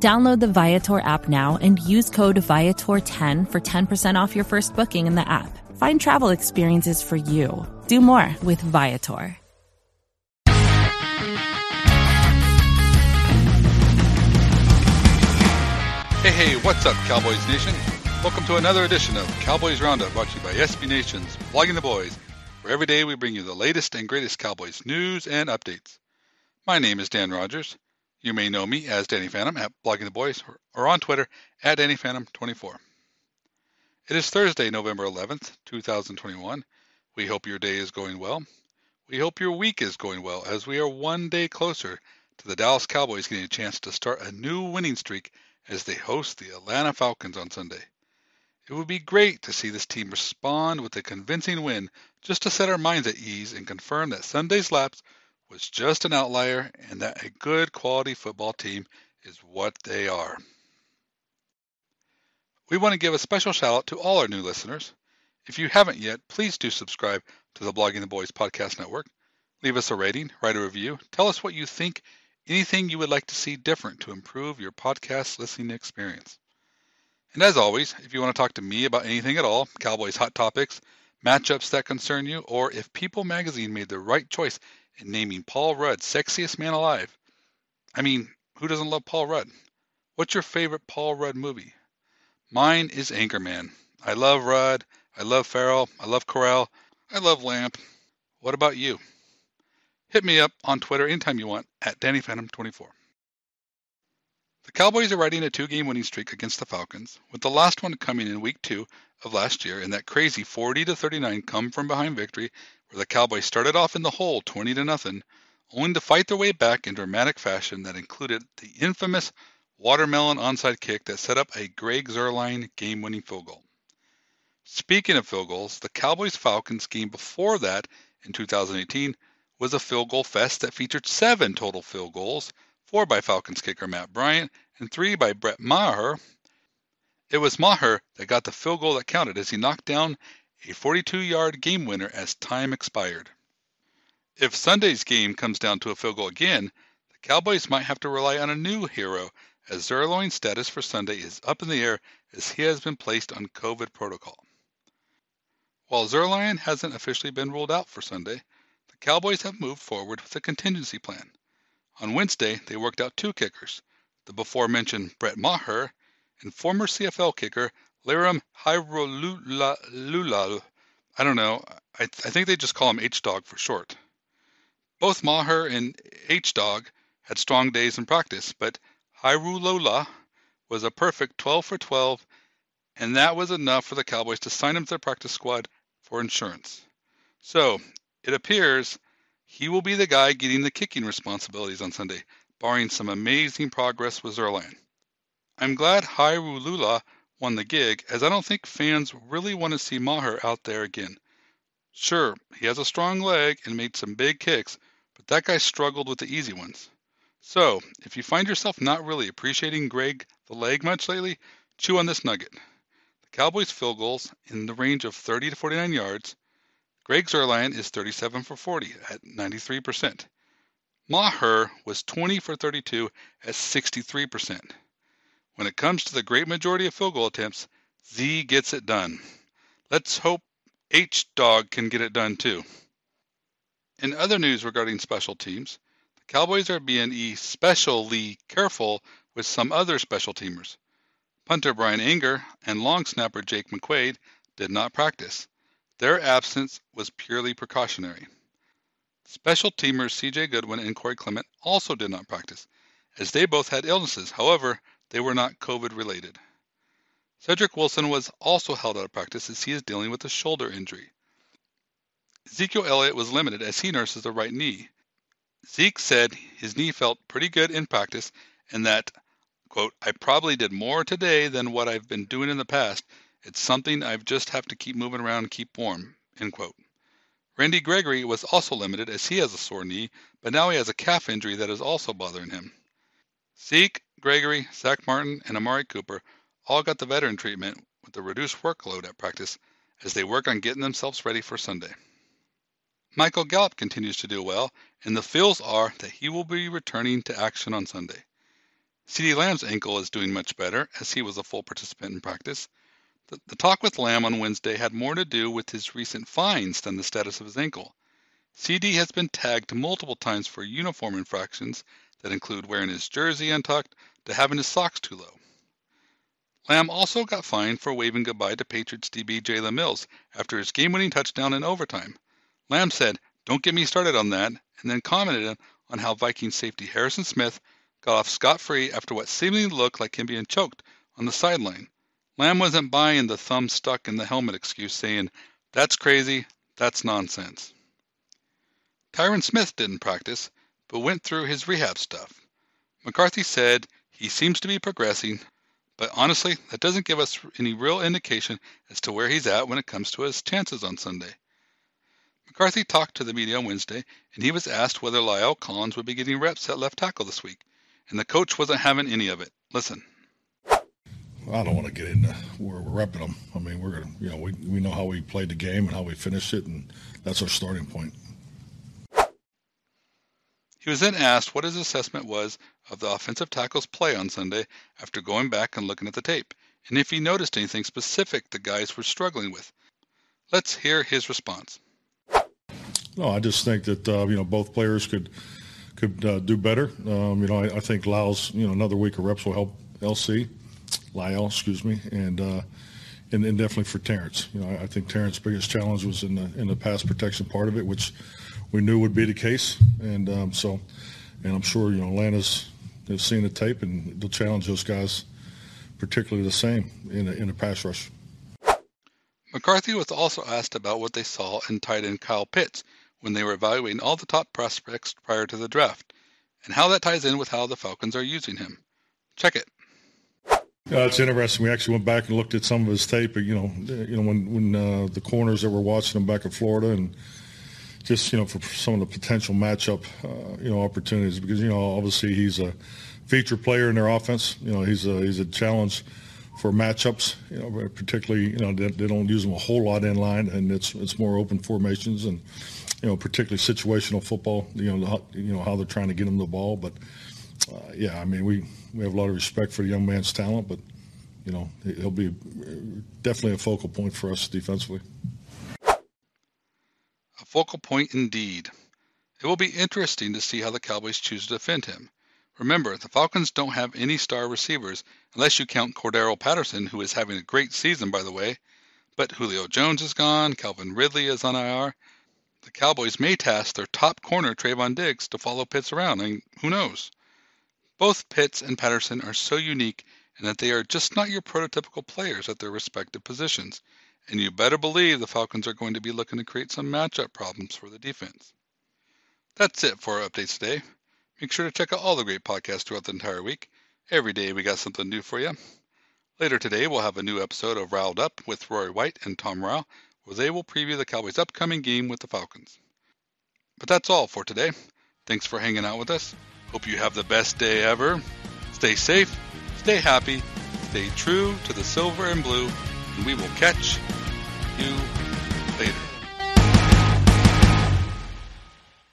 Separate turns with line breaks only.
Download the Viator app now and use code Viator10 for 10% off your first booking in the app. Find travel experiences for you. Do more with Viator.
Hey, hey, what's up, Cowboys Nation? Welcome to another edition of Cowboys Roundup brought to you by SB Nation's Blogging the Boys, where every day we bring you the latest and greatest Cowboys news and updates. My name is Dan Rogers. You may know me as Danny Phantom at Blogging the Boys or on Twitter at DannyPhantom24. It is Thursday, November 11th, 2021. We hope your day is going well. We hope your week is going well as we are one day closer to the Dallas Cowboys getting a chance to start a new winning streak as they host the Atlanta Falcons on Sunday. It would be great to see this team respond with a convincing win just to set our minds at ease and confirm that Sunday's lapse was just an outlier and that a good quality football team is what they are. We want to give a special shout out to all our new listeners. If you haven't yet, please do subscribe to the Blogging the Boys podcast network. Leave us a rating, write a review, tell us what you think anything you would like to see different to improve your podcast listening experience. And as always, if you want to talk to me about anything at all, Cowboys hot topics, matchups that concern you, or if People magazine made the right choice in naming Paul Rudd sexiest man alive. I mean, who doesn't love Paul Rudd? What's your favorite Paul Rudd movie? Mine is Anchorman. I love Rudd. I love Farrell. I love Carell. I love Lamp. What about you? Hit me up on Twitter anytime you want at DannyPhantom24. The Cowboys are riding a two game winning streak against the Falcons, with the last one coming in week two of last year in that crazy 40 to 39 come from behind victory where the Cowboys started off in the hole 20 to nothing, only to fight their way back in dramatic fashion that included the infamous watermelon onside kick that set up a Greg Zuerlein game winning field goal. Speaking of field goals, the Cowboys Falcons game before that in 2018 was a field goal fest that featured seven total field goals, four by Falcons kicker Matt Bryant and three by Brett Maher. It was Maher that got the field goal that counted as he knocked down a 42 yard game winner as time expired. If Sunday's game comes down to a field goal again, the Cowboys might have to rely on a new hero as Zuerlein's status for Sunday is up in the air as he has been placed on COVID protocol. While Zuerlein hasn't officially been ruled out for Sunday, the Cowboys have moved forward with a contingency plan. On Wednesday, they worked out two kickers, the before mentioned Brett Maher and former CFL kicker Lirim Hajrullahu. I don't know. I, th- I think they just call him H Dog for short. Both Maher and H Dog had strong days in practice, but Hajrullahu was a perfect 12 for 12, and that was enough for the Cowboys to sign him to the practice squad for insurance. So it appears he will be the guy getting the kicking responsibilities on Sunday, barring some amazing progress with Zuerlein. I'm glad Hajrullahu won the gig, as I don't think fans really want to see Maher out there again. Sure, he has a strong leg and made some big kicks, but that guy struggled with the easy ones. So, if you find yourself not really appreciating Greg the leg much lately, chew on this nugget. The Cowboys' field goals in the range of 30 to 49 yards Greg Zuerlein is 37 for 40 at 93%. Maher was 20 for 32 at 63%. When it comes to the great majority of field goal attempts, Z gets it done. Let's hope H Dog can get it done too. In other news regarding special teams, the Cowboys are being especially careful with some other special teamers. Punter Brian Anger and long snapper Jake McQuaide did not practice. Their absence was purely precautionary. Special teamers CJ Goodwin and Corey Clement also did not practice, as they both had illnesses. However, they were not COVID related. Cedric Wilson was also held out of practice as he is dealing with a shoulder injury. Ezekiel Elliott was limited as he nurses the right knee. Zeke said his knee felt pretty good in practice and that, quote, I probably did more today than what I've been doing in the past It's something I've just have to keep moving around and keep warm. End quote. Randy Gregory was also limited as he has a sore knee, but now he has a calf injury that is also bothering him. Zeke, Gregory, Zack Martin, and Amari Cooper all got the veteran treatment with the reduced workload at practice as they work on getting themselves ready for Sunday. Michael Gallup continues to do well, and the feels are that he will be returning to action on Sunday. CeeDee Lamb's ankle is doing much better as he was a full participant in practice, the, talk with Lamb on Wednesday had more to do with his recent fines than the status of his ankle. CD has been tagged multiple times for uniform infractions that include wearing his jersey untucked to having his socks too low. Lamb also got fined for waving goodbye to Patriots DB Jalen Mills after his game winning touchdown in overtime. Lamb said, Don't get me started on that, and then commented on how Viking safety Harrison Smith got off scot free after what seemingly looked like him being choked on the sideline. Lamb wasn't buying the thumb stuck in the helmet excuse, saying, That's crazy, that's nonsense. Tyron Smith didn't practice, but went through his rehab stuff. McCarthy said he seems to be progressing, but honestly, that doesn't give us any real indication as to where he's at when it comes to his chances on Sunday. McCarthy talked to the media on Wednesday, and he was asked whether La'el Collins would be getting reps at left tackle this week, and the coach wasn't having any of it. Listen.
I don't want to get into where we're repping them. I mean, we're gonna, you know, we we know how we played the game and how we finished it, and that's our starting point.
He was then asked what his assessment was of the offensive tackle's play on Sunday after going back and looking at the tape, and if he noticed anything specific the guys were struggling with. Let's hear his response.
No, I just think that uh, you know both players could could uh, do better. Um, you know, I, I think Lyle's you know another week of reps will help LC. La'el, excuse me, and, uh, and and definitely for Terence. You know, I, I think Terence's biggest challenge was in the in the pass protection part of it, which we knew would be the case, and um, so, and I'm sure you know Atlanta's have seen the tape and they'll challenge those guys, particularly the same in a, in a pass rush.
McCarthy was also asked about what they saw in tight end Kyle Pitts when they were evaluating all the top prospects prior to the draft, and how that ties in with how the Falcons are using him. Check it.
Yeah, it's interesting. We actually went back and looked at some of his tape. You know, you know when when uh, the corners that were watching him back in Florida, and just you know for some of the potential matchup, uh, you know, opportunities because you know obviously he's a feature player in their offense. You know, he's a he's a challenge for matchups. You know, particularly you know they, they don't use him a whole lot in line, and it's it's more open formations and you know particularly situational football. You know, you know how they're trying to get him the ball, but uh, yeah, I mean we we have a lot of respect for the young man's talent, but you know he'll be definitely a focal point for us defensively.
A focal point indeed. It will be interesting to see how the Cowboys choose to defend him. Remember, the Falcons don't have any star receivers, unless you count Cordarrelle Patterson, who is having a great season, by the way. But Julio Jones is gone, Calvin Ridley is on IR. The Cowboys may task their top corner, Trevon Diggs, to follow Pitts around, and who knows? Both Pitts and Patterson are so unique in that they are just not your prototypical players at their respective positions, and you better believe the Falcons are going to be looking to create some matchup problems for the defense. That's it for our updates today. Make sure to check out all the great podcasts throughout the entire week. Every day we got something new for you. Later today, we'll have a new episode of Riled Up with Rory White and Tom Ryle, where they will preview the Cowboys' upcoming game with the Falcons. But that's all for today. Thanks for hanging out with us. Hope you have the best day ever. Stay safe, stay happy, stay true to the silver and blue, and we will catch you